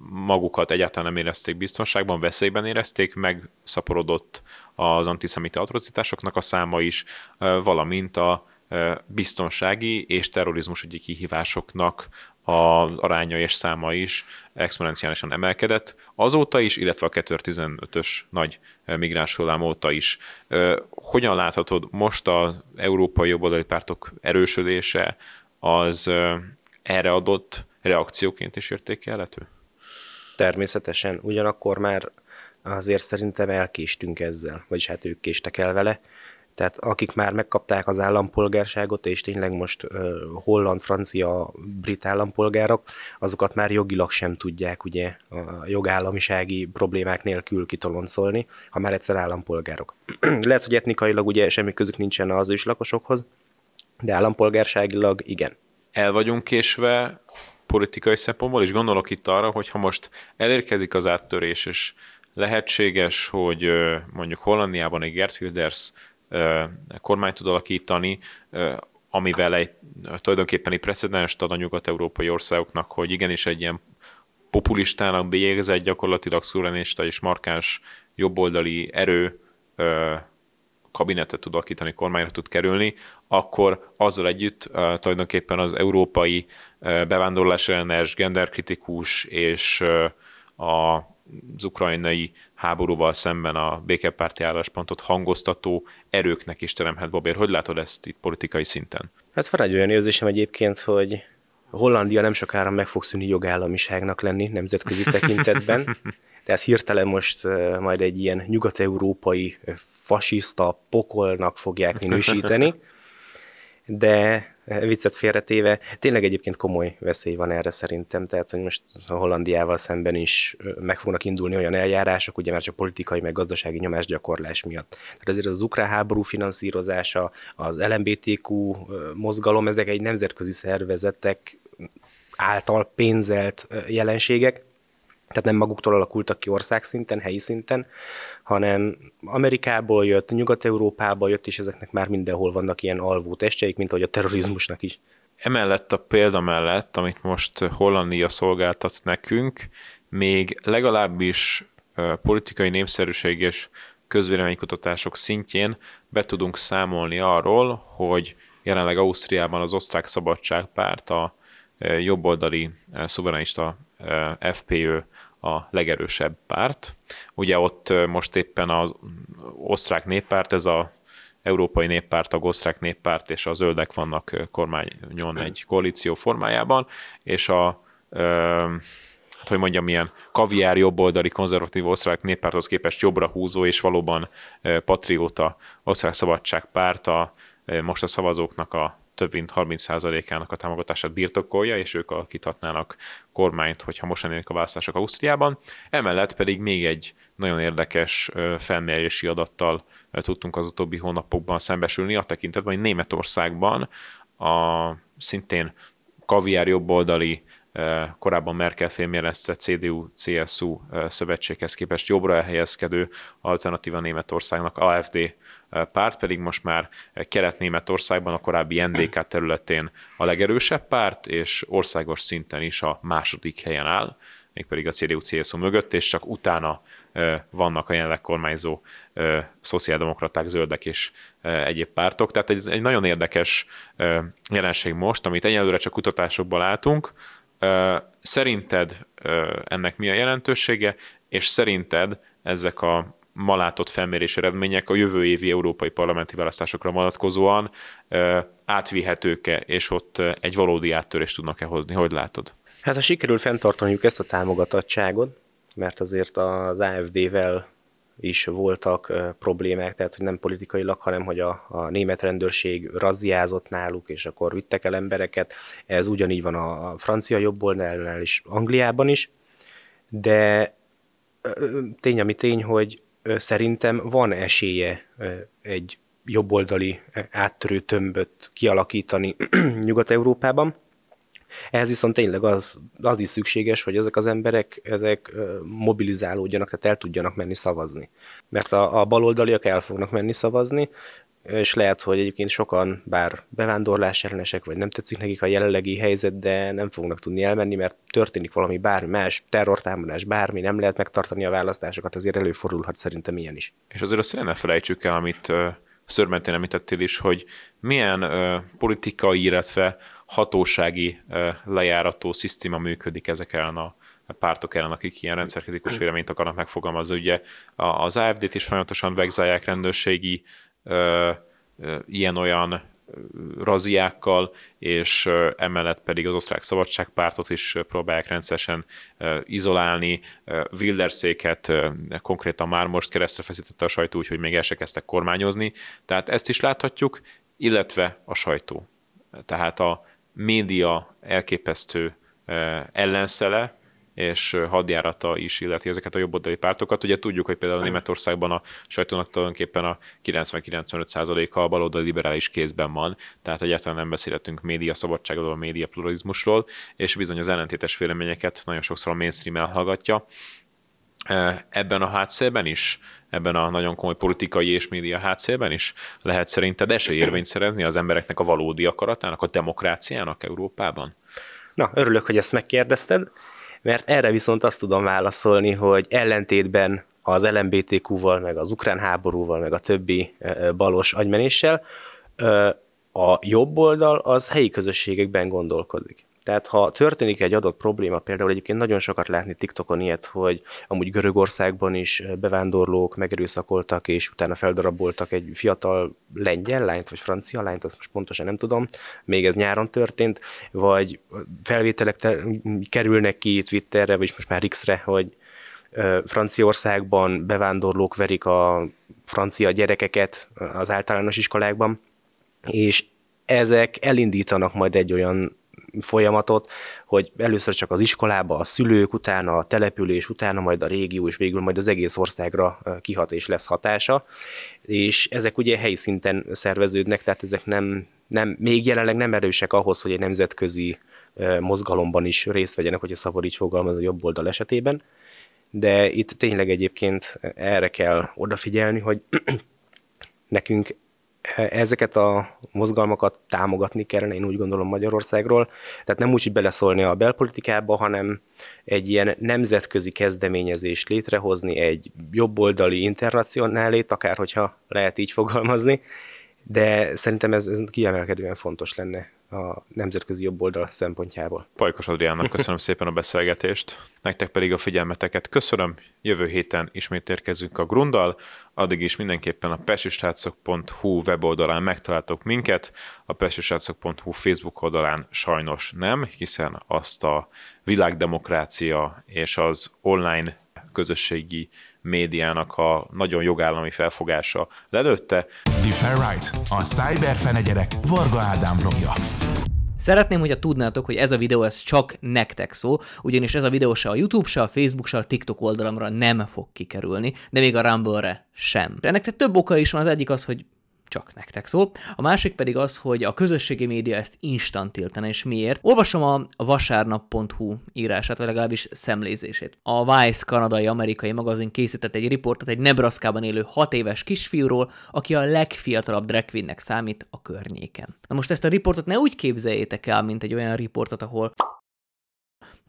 magukat egyáltalán nem érezték biztonságban, veszélyben érezték, megszaporodott az antiszemita atrocitásoknak a száma is, valamint a biztonsági és terrorizmus ügyi kihívásoknak az aránya és száma is exponenciálisan emelkedett azóta is, illetve a 2015-ös nagy migráns hullám óta is. Hogyan láthatod most az európai jobboldali pártok erősödése az erre adott reakcióként is értékelhető? Természetesen, ugyanakkor már azért szerintem elkéstünk ezzel, vagyis hát ők késtek el vele. Tehát akik már megkapták az állampolgárságot, és tényleg most holland, francia, brit állampolgárok, azokat már jogilag sem tudják ugye a jogállamisági problémák nélkül kitoloncolni, ha már egyszer állampolgárok. Lehet, hogy etnikailag ugye semmi közük nincsen az őslakosokhoz, de állampolgárságilag igen. El vagyunk késve politikai szempontból, és gondolok itt arra, hogy ha most elérkezik az áttörés, és lehetséges, hogy mondjuk Hollandiában egy Gert Wilders kormányt tud alakítani, amivel egy, tulajdonképpen egy precedens ad a nyugat-európai országoknak, hogy igenis egy ilyen populistának bélyegzett, gyakorlatilag szuverenista és markáns jobboldali erő kabinetet tud alakítani, kormányra tud kerülni, akkor azzal együtt tulajdonképpen az európai uh, bevándorlás ellenes, genderkritikus és a az ukrajnai háborúval szemben a békepárti álláspontot hangoztató erőknek is teremhet. Babér, hogy látod ezt itt politikai szinten? Hát van egy olyan érzésem egyébként, hogy Hollandia nem sokára meg fog szűnni jogállamiságnak lenni nemzetközi tekintetben. Tehát hirtelen most majd egy ilyen nyugat-európai fasiszta pokolnak fogják minősíteni. De viccet félretéve, tényleg egyébként komoly veszély van erre szerintem, tehát hogy most a Hollandiával szemben is meg fognak indulni olyan eljárások, ugye már csak politikai, meg gazdasági nyomásgyakorlás miatt. Tehát ezért az ukrán háború finanszírozása, az LMBTQ mozgalom, ezek egy nemzetközi szervezetek által pénzelt jelenségek, tehát nem maguktól alakultak ki országszinten, helyi szinten, hanem Amerikából jött, Nyugat-Európából jött, és ezeknek már mindenhol vannak ilyen alvó testjeik, mint ahogy a terrorizmusnak is. Emellett a példa mellett, amit most Hollandia szolgáltat nekünk, még legalábbis politikai népszerűség és közvéleménykutatások szintjén be tudunk számolni arról, hogy jelenleg Ausztriában az osztrák szabadságpárt, a jobboldali szuverenista FPÖ a legerősebb párt. Ugye ott most éppen az osztrák néppárt, ez a Európai Néppárt, a osztrák néppárt és a zöldek vannak kormányon egy koalíció formájában, és a hát hogy mondjam, ilyen kaviár jobboldali konzervatív osztrák néppárthoz képest jobbra húzó és valóban patrióta osztrák szabadságpárt a, most a szavazóknak a több mint 30%-ának a támogatását birtokolja, és ők alakíthatnának kormányt, hogyha most lennének a választások Ausztriában. Emellett pedig még egy nagyon érdekes felmérési adattal tudtunk az utóbbi hónapokban szembesülni, a tekintetben, hogy Németországban a szintén kaviár jobboldali korábban Merkel fémjelezte CDU-CSU szövetséghez képest jobbra elhelyezkedő alternatíva Németországnak AFD párt, pedig most már Kelet-Németországban a korábbi NDK területén a legerősebb párt, és országos szinten is a második helyen áll, mégpedig a CDU-CSU mögött, és csak utána vannak a jelenleg kormányzó szociáldemokraták, zöldek és egyéb pártok. Tehát ez egy nagyon érdekes jelenség most, amit egyelőre csak kutatásokban látunk, Szerinted ennek mi a jelentősége, és szerinted ezek a ma látott felmérés eredmények a jövő évi európai parlamenti választásokra vonatkozóan átvihetők-e, és ott egy valódi áttörést tudnak-e hozni? Hogy látod? Hát ha sikerül fenntartaniuk ezt a támogatottságot, mert azért az AFD-vel is voltak problémák, tehát hogy nem politikailag, hanem hogy a, a német rendőrség razziázott náluk, és akkor vittek el embereket. Ez ugyanígy van a, francia jobboldalnál is, Angliában is, de tény, ami tény, hogy szerintem van esélye egy jobboldali áttörő tömböt kialakítani Nyugat-Európában, ehhez viszont tényleg az, az is szükséges, hogy ezek az emberek ezek mobilizálódjanak, tehát el tudjanak menni szavazni. Mert a, a baloldaliak el fognak menni szavazni, és lehet, hogy egyébként sokan, bár bevándorlás ellenesek, vagy nem tetszik nekik a jelenlegi helyzet, de nem fognak tudni elmenni, mert történik valami bármi más, terrortámadás, bármi, nem lehet megtartani a választásokat, azért előfordulhat szerintem ilyen is. És azért azt ne felejtsük el, amit szörmentén említettél is, hogy milyen uh, politikai, illetve hatósági lejárató szisztéma működik ezek ellen a pártok ellen, akik ilyen rendszerkritikus véleményt akarnak megfogalmazni. Ugye az AFD-t is folyamatosan vegzálják rendőrségi ilyen-olyan raziákkal, és emellett pedig az osztrák szabadságpártot is próbálják rendszeresen izolálni. Wilderszéket konkrétan már most keresztre feszítette a sajtó, úgyhogy még el se kezdtek kormányozni. Tehát ezt is láthatjuk, illetve a sajtó. Tehát a média elképesztő ellenszele, és hadjárata is illeti ezeket a jobboldali pártokat. Ugye tudjuk, hogy például Németországban a sajtónak tulajdonképpen a 90-95%-a a baloldali liberális kézben van, tehát egyáltalán nem beszélhetünk média szabadságról, média pluralizmusról, és bizony az ellentétes véleményeket nagyon sokszor a mainstream elhallgatja. Ebben a hátszélben is, ebben a nagyon komoly politikai és média hátszélben is lehet szerinted esélyérvényt szerezni az embereknek a valódi akaratának, a demokráciának Európában? Na, örülök, hogy ezt megkérdezted, mert erre viszont azt tudom válaszolni, hogy ellentétben az LMBTQ-val, meg az ukrán háborúval, meg a többi balos agymenéssel, a jobb oldal az helyi közösségekben gondolkodik. Tehát ha történik egy adott probléma, például egyébként nagyon sokat látni TikTokon ilyet, hogy amúgy Görögországban is bevándorlók megerőszakoltak, és utána feldaraboltak egy fiatal lengyel lányt, vagy francia lányt, azt most pontosan nem tudom, még ez nyáron történt, vagy felvételek te- kerülnek ki Twitterre, vagy most már X-re, hogy Franciaországban bevándorlók verik a francia gyerekeket az általános iskolákban, és ezek elindítanak majd egy olyan folyamatot, hogy először csak az iskolába, a szülők, utána a település, utána majd a régió, és végül majd az egész országra kihat és lesz hatása. És ezek ugye helyi szinten szerveződnek, tehát ezek nem, nem, még jelenleg nem erősek ahhoz, hogy egy nemzetközi mozgalomban is részt vegyenek, hogyha szabad így fogalmaz a jobb oldal esetében. De itt tényleg egyébként erre kell odafigyelni, hogy nekünk ezeket a mozgalmakat támogatni kellene, én úgy gondolom Magyarországról. Tehát nem úgy, hogy beleszólni a belpolitikába, hanem egy ilyen nemzetközi kezdeményezést létrehozni, egy jobboldali internacionálét, akár hogyha lehet így fogalmazni, de szerintem ez, ez kiemelkedően fontos lenne a nemzetközi jobb oldal szempontjából. Pajkos Adriánnak köszönöm szépen a beszélgetést, nektek pedig a figyelmeteket köszönöm. Jövő héten ismét érkezünk a Grundal, addig is mindenképpen a pestisrácok.hu weboldalán megtaláltok minket, a pestisrácok.hu Facebook oldalán sajnos nem, hiszen azt a világdemokrácia és az online közösségi médiának a nagyon jogállami felfogása lelőtte. The Fair Right, a cyberfenegyerek Varga Ádám blogja. Szeretném, hogyha tudnátok, hogy ez a videó ez csak nektek szó, ugyanis ez a videó se a YouTube, se a Facebook, se a TikTok oldalamra nem fog kikerülni, de még a Rumble-re sem. De ennek több oka is van, az egyik az, hogy csak nektek szól. A másik pedig az, hogy a közösségi média ezt instant tiltana, és miért? Olvasom a vasárnap.hu írását, vagy legalábbis szemlézését. A Vice kanadai-amerikai magazin készített egy riportot egy Nebraskában élő 6 éves kisfiúról, aki a legfiatalabb drag számít a környéken. Na most ezt a riportot ne úgy képzeljétek el, mint egy olyan riportot, ahol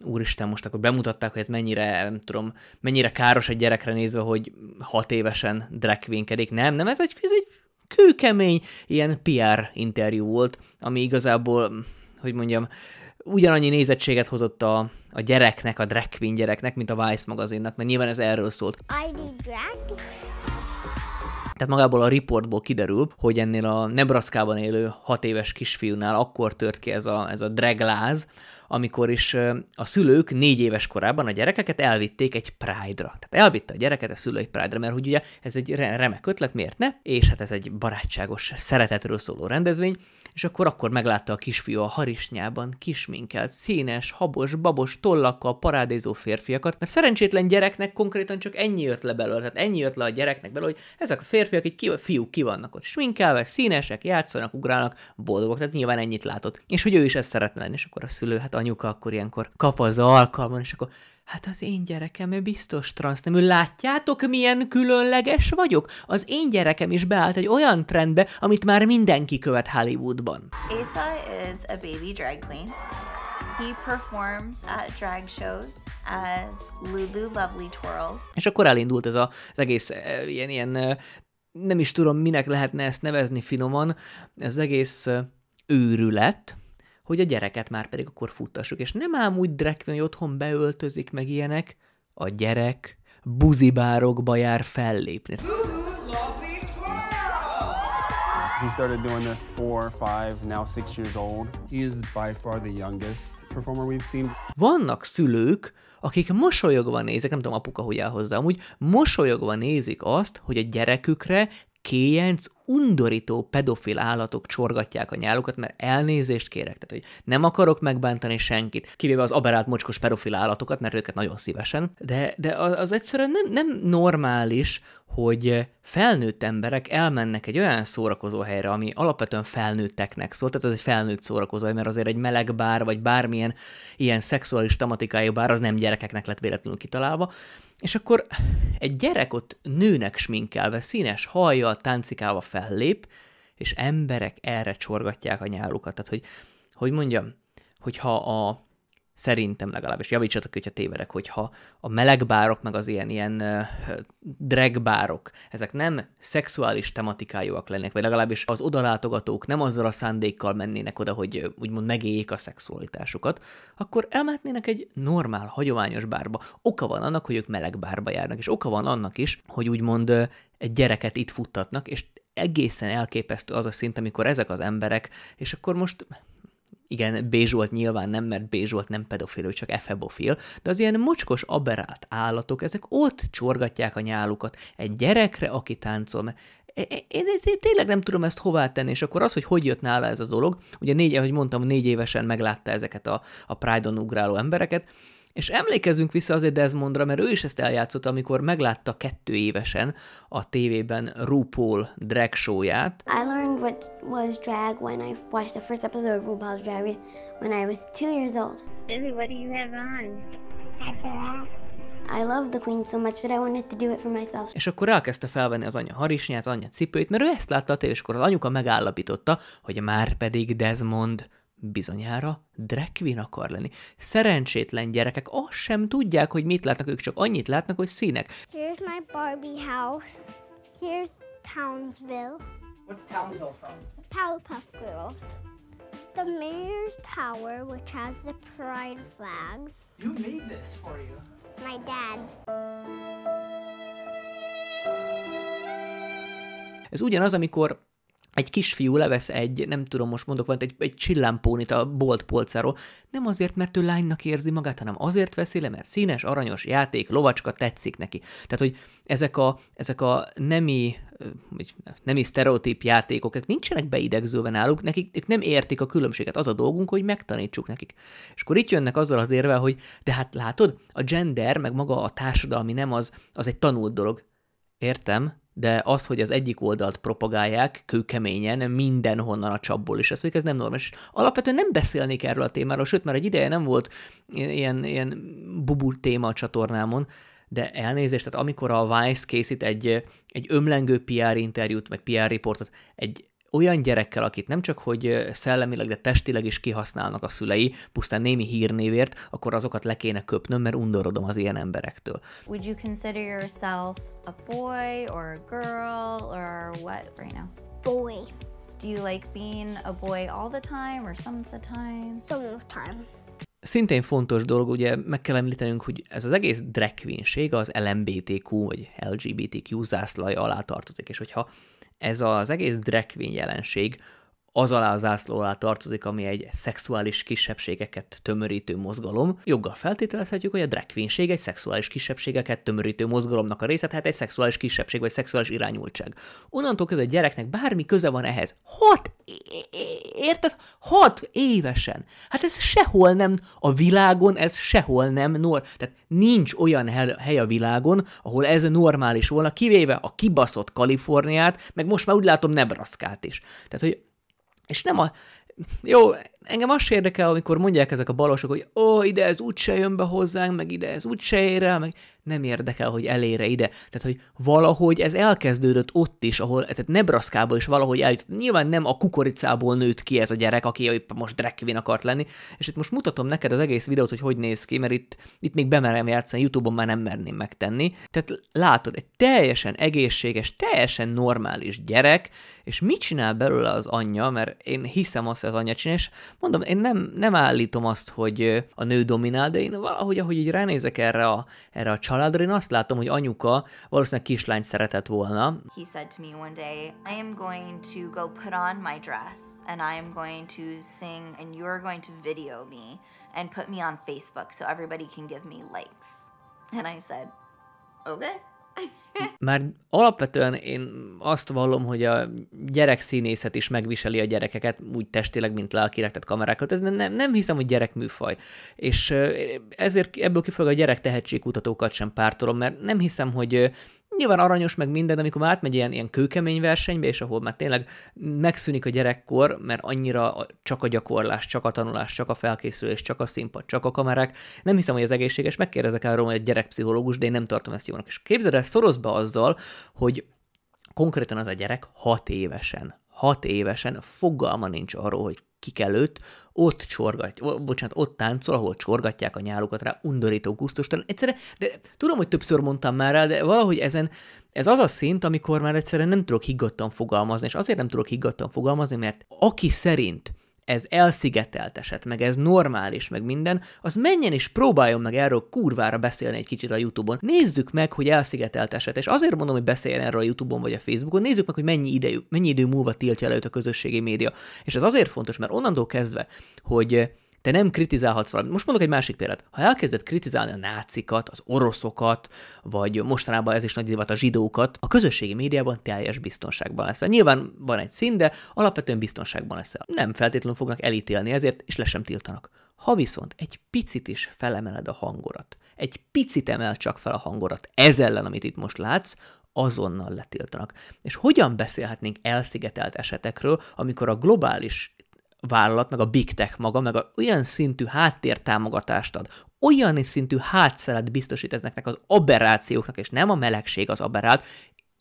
úristen, most akkor bemutatták, hogy ez mennyire, nem tudom, mennyire káros egy gyerekre nézve, hogy hat évesen drag queenkedik. Nem, nem, ez egy, ez egy kőkemény ilyen PR interjú volt, ami igazából, hogy mondjam, ugyanannyi nézettséget hozott a, a gyereknek, a drag queen gyereknek, mint a Vice magazinnak, mert nyilván ez erről szólt. I drag? Tehát magából a riportból kiderül, hogy ennél a Nebraskában élő hat éves kisfiúnál akkor tört ki ez a, ez a dragláz, amikor is a szülők négy éves korában a gyerekeket elvitték egy Pride-ra. Tehát elvitte a gyereket a szülő egy Pride-ra, mert hogy ugye ez egy remek ötlet, miért ne? És hát ez egy barátságos szeretetről szóló rendezvény, és akkor akkor meglátta a kisfiú a harisnyában kisminkelt, színes, habos, babos tollakkal parádézó férfiakat, mert szerencsétlen gyereknek konkrétan csak ennyi jött le belőle, tehát ennyi jött le a gyereknek belőle, hogy ezek a férfiak, így ki, fiúk ki vannak ott sminkelve, színesek, játszanak, ugrálnak, boldogok, tehát nyilván ennyit látott. És hogy ő is ezt szeretne lenni, és akkor a szülő, hát anyuka akkor ilyenkor kap az alkalman, és akkor Hát az én gyerekem, ő biztos transznemű. Látjátok, milyen különleges vagyok? Az én gyerekem is beállt egy olyan trendbe, amit már mindenki követ Hollywoodban. Asa is a baby drag queen. He performs at drag shows as Lulu Lovely Twirls. És akkor elindult ez a, az egész e, ilyen, ilyen e, nem is tudom, minek lehetne ezt nevezni finoman, ez egész e, őrület, hogy a gyereket már pedig akkor futtassuk. És nem ám úgy drag hogy otthon beöltözik meg ilyenek, a gyerek buzibárokba jár fellépni. He started doing this four, five, now six years old. He is by far the youngest performer we've seen. Vannak szülők, akik mosolyogva nézik, nem tudom apuka hogy áll hozzá, amúgy mosolyogva nézik azt, hogy a gyerekükre kéjenc, undorító pedofil állatok csorgatják a nyálukat, mert elnézést kérek, tehát hogy nem akarok megbántani senkit, kivéve az aberált mocskos pedofil állatokat, mert őket nagyon szívesen, de, de az egyszerűen nem, nem normális, hogy felnőtt emberek elmennek egy olyan szórakozó helyre, ami alapvetően felnőtteknek szól, tehát ez egy felnőtt szórakozó mert azért egy meleg bár, vagy bármilyen ilyen szexuális tematikájú bár, az nem gyerekeknek lett véletlenül kitalálva, és akkor egy gyerek ott nőnek sminkelve, színes hajjal, táncikálva fellép, és emberek erre csorgatják a nyálukat. Tehát, hogy, hogy mondjam, hogyha a szerintem legalábbis, javítsatok, hogyha tévedek, hogyha a melegbárok, meg az ilyen, ilyen uh, dragbárok, ezek nem szexuális tematikájúak lennének, vagy legalábbis az odalátogatók nem azzal a szándékkal mennének oda, hogy úgymond megéljék a szexualitásukat, akkor elmehetnének egy normál, hagyományos bárba. Oka van annak, hogy ők melegbárba járnak, és oka van annak is, hogy úgymond egy gyereket itt futtatnak, és egészen elképesztő az a szint, amikor ezek az emberek, és akkor most igen, Bézsolt nyilván nem, mert Bézsolt nem pedofil, ő csak efebofil, de az ilyen mocskos aberált állatok, ezek ott csorgatják a nyálukat. Egy gyerekre, aki táncol, én, én, én tényleg nem tudom ezt hová tenni, és akkor az, hogy hogy jött nála ez a dolog, ugye négy, ahogy mondtam, négy évesen meglátta ezeket a, a Pride-on ugráló embereket, és emlékezzünk vissza azért Desmondra, mert ő is ezt eljátszott, amikor meglátta kettő évesen a tévében RuPaul drag show-ját. I learned what was drag when I watched the first episode of RuPaul's Drag Race when I was two years old. Izzy, what do you have on? I love the queen so much that I wanted to do it for myself. És akkor elkezdte felvenni az anya harisnyát, az anya cipőit, mert ő ezt látta a tévéskor, az anyuka megállapította, hogy már pedig Desmond bizonyára drag queen akar lenni. Szerencsétlen gyerekek azt sem tudják, hogy mit látnak, ők csak annyit látnak, hogy színek. Here's my Barbie house. Here's Townsville. What's Townsville from? Powerpuff Girls. The mayor's tower, which has the pride flag. You made this for you. My dad. Ez ugyanaz, amikor egy kisfiú levesz egy, nem tudom, most mondok valamit, egy, egy csillámpónit a bolt polcáról, nem azért, mert ő lánynak érzi magát, hanem azért veszi le, mert színes, aranyos játék, lovacska tetszik neki. Tehát, hogy ezek a, ezek a nemi, nemi sztereotíp játékok, nincsenek beidegzőve náluk, nekik ők nem értik a különbséget. Az a dolgunk, hogy megtanítsuk nekik. És akkor itt jönnek azzal az érvel, hogy de hát látod, a gender, meg maga a társadalmi nem az, az egy tanult dolog. Értem, de az, hogy az egyik oldalt propagálják kőkeményen mindenhonnan a csapból is, ez, ez nem normális. Alapvetően nem beszélnék erről a témáról, sőt, már egy ideje nem volt ilyen, ilyen bubu téma a csatornámon, de elnézést, tehát amikor a Vice készít egy, egy ömlengő PR interjút, meg PR riportot egy olyan gyerekkel, akit nem csak hogy szellemileg, de testileg is kihasználnak a szülei, pusztán némi hírnévért, akkor azokat le kéne köpnöm, mert undorodom az ilyen emberektől. Would you consider yourself a boy or a girl or what right now? Boy. Do you like being a boy all the time or some of the time? Some of the time. Szintén fontos dolog, ugye meg kell említenünk, hogy ez az egész drag az LMBTQ vagy LGBTQ zászlaja alá tartozik, és hogyha ez az egész drag jelenség az alá az zászló alá tartozik, ami egy szexuális kisebbségeket tömörítő mozgalom. Joggal feltételezhetjük, hogy a drag egy szexuális kisebbségeket tömörítő mozgalomnak a része, tehát egy szexuális kisebbség vagy szexuális irányultság. Onnantól kezdve a gyereknek bármi köze van ehhez. Hat, érted? Hat évesen. Hát ez sehol nem, a világon ez sehol nem, nor, tehát nincs olyan hely a világon, ahol ez normális volna, kivéve a kibaszott Kaliforniát, meg most már úgy látom Nebraskát is. Tehát, hogy és nem a... Jó, engem azt érdekel, amikor mondják ezek a balosok, hogy ó, oh, ide ez úgyse jön be hozzánk, meg ide ez úgyse ér el, meg nem érdekel, hogy elére ide. Tehát, hogy valahogy ez elkezdődött ott is, ahol, tehát Nebraska-ba is valahogy eljutott. Nyilván nem a kukoricából nőtt ki ez a gyerek, aki épp most drag akart lenni, és itt most mutatom neked az egész videót, hogy hogy néz ki, mert itt, itt még bemerem játszani, Youtube-on már nem merném megtenni. Tehát látod, egy teljesen egészséges, teljesen normális gyerek, és mit csinál belőle az anyja, mert én hiszem azt, hogy az anyja csinál, és mondom, én nem, nem állítom azt, hogy a nő dominál, de én valahogy, ahogy így ránézek erre a, erre a családra, én azt látom, hogy anyuka valószínűleg kislányt szeretett volna. He said to me one day, I am going to go put on my dress and I am going to sing and you're going to video me and put me on Facebook so everybody can give me likes. And I said, okay. Már alapvetően én azt vallom, hogy a gyerek színészet is megviseli a gyerekeket, úgy testileg, mint lelkileg, tehát kamerákkal. Ez nem, nem hiszem, hogy gyerekműfaj. És ezért ebből kifolyólag a gyerek tehetségkutatókat sem pártolom, mert nem hiszem, hogy Nyilván aranyos meg minden, amikor már átmegy ilyen, ilyen kőkemény versenybe, és ahol már tényleg megszűnik a gyerekkor, mert annyira csak a gyakorlás, csak a tanulás, csak a felkészülés, csak a színpad, csak a kamerák. Nem hiszem, hogy ez egészséges, megkérdezek hogy egy gyerekpszichológus, de én nem tartom ezt jónak. És képzeld el, szorozba azzal, hogy konkrétan az a gyerek hat évesen, hat évesen fogalma nincs arról, hogy kik előtt ott csorgat, bocsánat, ott táncol, ahol csorgatják a nyálukat rá, undorító, gusztustalan. Egyszerűen, de tudom, hogy többször mondtam már el, de valahogy ezen, ez az a szint, amikor már egyszerűen nem tudok higgadtan fogalmazni, és azért nem tudok higgadtan fogalmazni, mert aki szerint ez elszigetelt eset, meg ez normális, meg minden, az menjen és próbáljon meg erről kurvára beszélni egy kicsit a YouTube-on. Nézzük meg, hogy elszigetelt eset, és azért mondom, hogy beszéljen erről a YouTube-on vagy a Facebookon, nézzük meg, hogy mennyi idő, mennyi idő múlva tiltja előtt a közösségi média. És ez azért fontos, mert onnantól kezdve, hogy te nem kritizálhatsz valamit. Most mondok egy másik példát. Ha elkezded kritizálni a nácikat, az oroszokat, vagy mostanában ez is nagy divat a zsidókat, a közösségi médiában teljes biztonságban lesz. Nyilván van egy szín, de alapvetően biztonságban lesz. Nem feltétlenül fognak elítélni ezért, és le sem tiltanak. Ha viszont egy picit is felemeled a hangorat, egy picit emel csak fel a hangorat ez ellen, amit itt most látsz, azonnal letiltanak. És hogyan beszélhetnénk elszigetelt esetekről, amikor a globális vállalat, meg a big tech maga, meg a olyan szintű háttértámogatást ad, olyan szintű hátszelet biztosít ezeknek az aberrációknak, és nem a melegség az aberrált,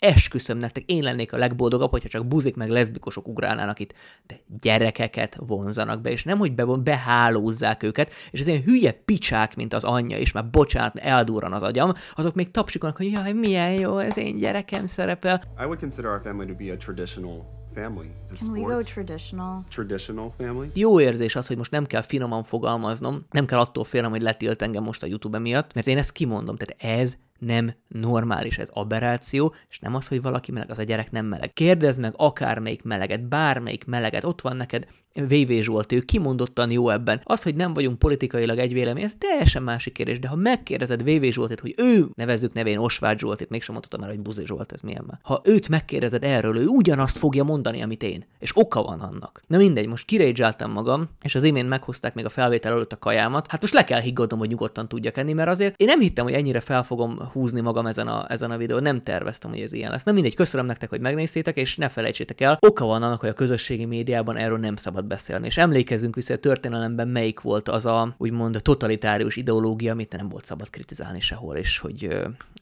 esküszöm nektek, én lennék a legboldogabb, hogyha csak buzik meg leszbikusok ugrálnának itt, de gyerekeket vonzanak be, és nem, hogy be, behálózzák őket, és az ilyen hülye picsák, mint az anyja, és már bocsánat, eldurran az agyam, azok még tapsikolnak, hogy jaj, milyen jó, ez én gyerekem szerepel. I would consider our family to be a traditional family. The Can we go traditional? Traditional family. Jó érzés az, hogy most nem kell finoman fogalmaznom, nem kell attól félnem, hogy letilt engem most a YouTube miatt, mert én ezt kimondom, tehát ez nem normális, ez aberráció, és nem az, hogy valaki meleg, az a gyerek nem meleg. Kérdezd meg akármelyik meleget, bármelyik meleget, ott van neked VV Zsolt, ő kimondottan jó ebben. Az, hogy nem vagyunk politikailag egy vélemény, ez teljesen másik kérdés, de ha megkérdezed VV Zsoltit, hogy ő, nevezzük nevén Osvágy Zsoltit, mégsem mondhatom már, hogy Buzi Zsolt, ez milyen már. Ha őt megkérdezed erről, ő ugyanazt fogja mondani, amit én. És oka van annak. Na mindegy, most kirédzsáltam magam, és az imént meghozták még a felvétel előtt a kajámat. Hát most le kell higgadnom, hogy nyugodtan tudjak enni, mert azért én nem hittem, hogy ennyire fel fogom húzni magam ezen a, ezen a videón. Nem terveztem, hogy ez ilyen lesz. Na mindegy, köszönöm nektek, hogy megnéztétek, és ne felejtsétek el, oka van annak, hogy a közösségi médiában erről nem szabad beszélni. És emlékezzünk vissza, a történelemben melyik volt az a úgymond totalitárius ideológia, amit nem volt szabad kritizálni sehol, és hogy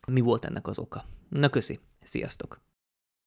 mi volt ennek az oka. Na köszi, sziasztok!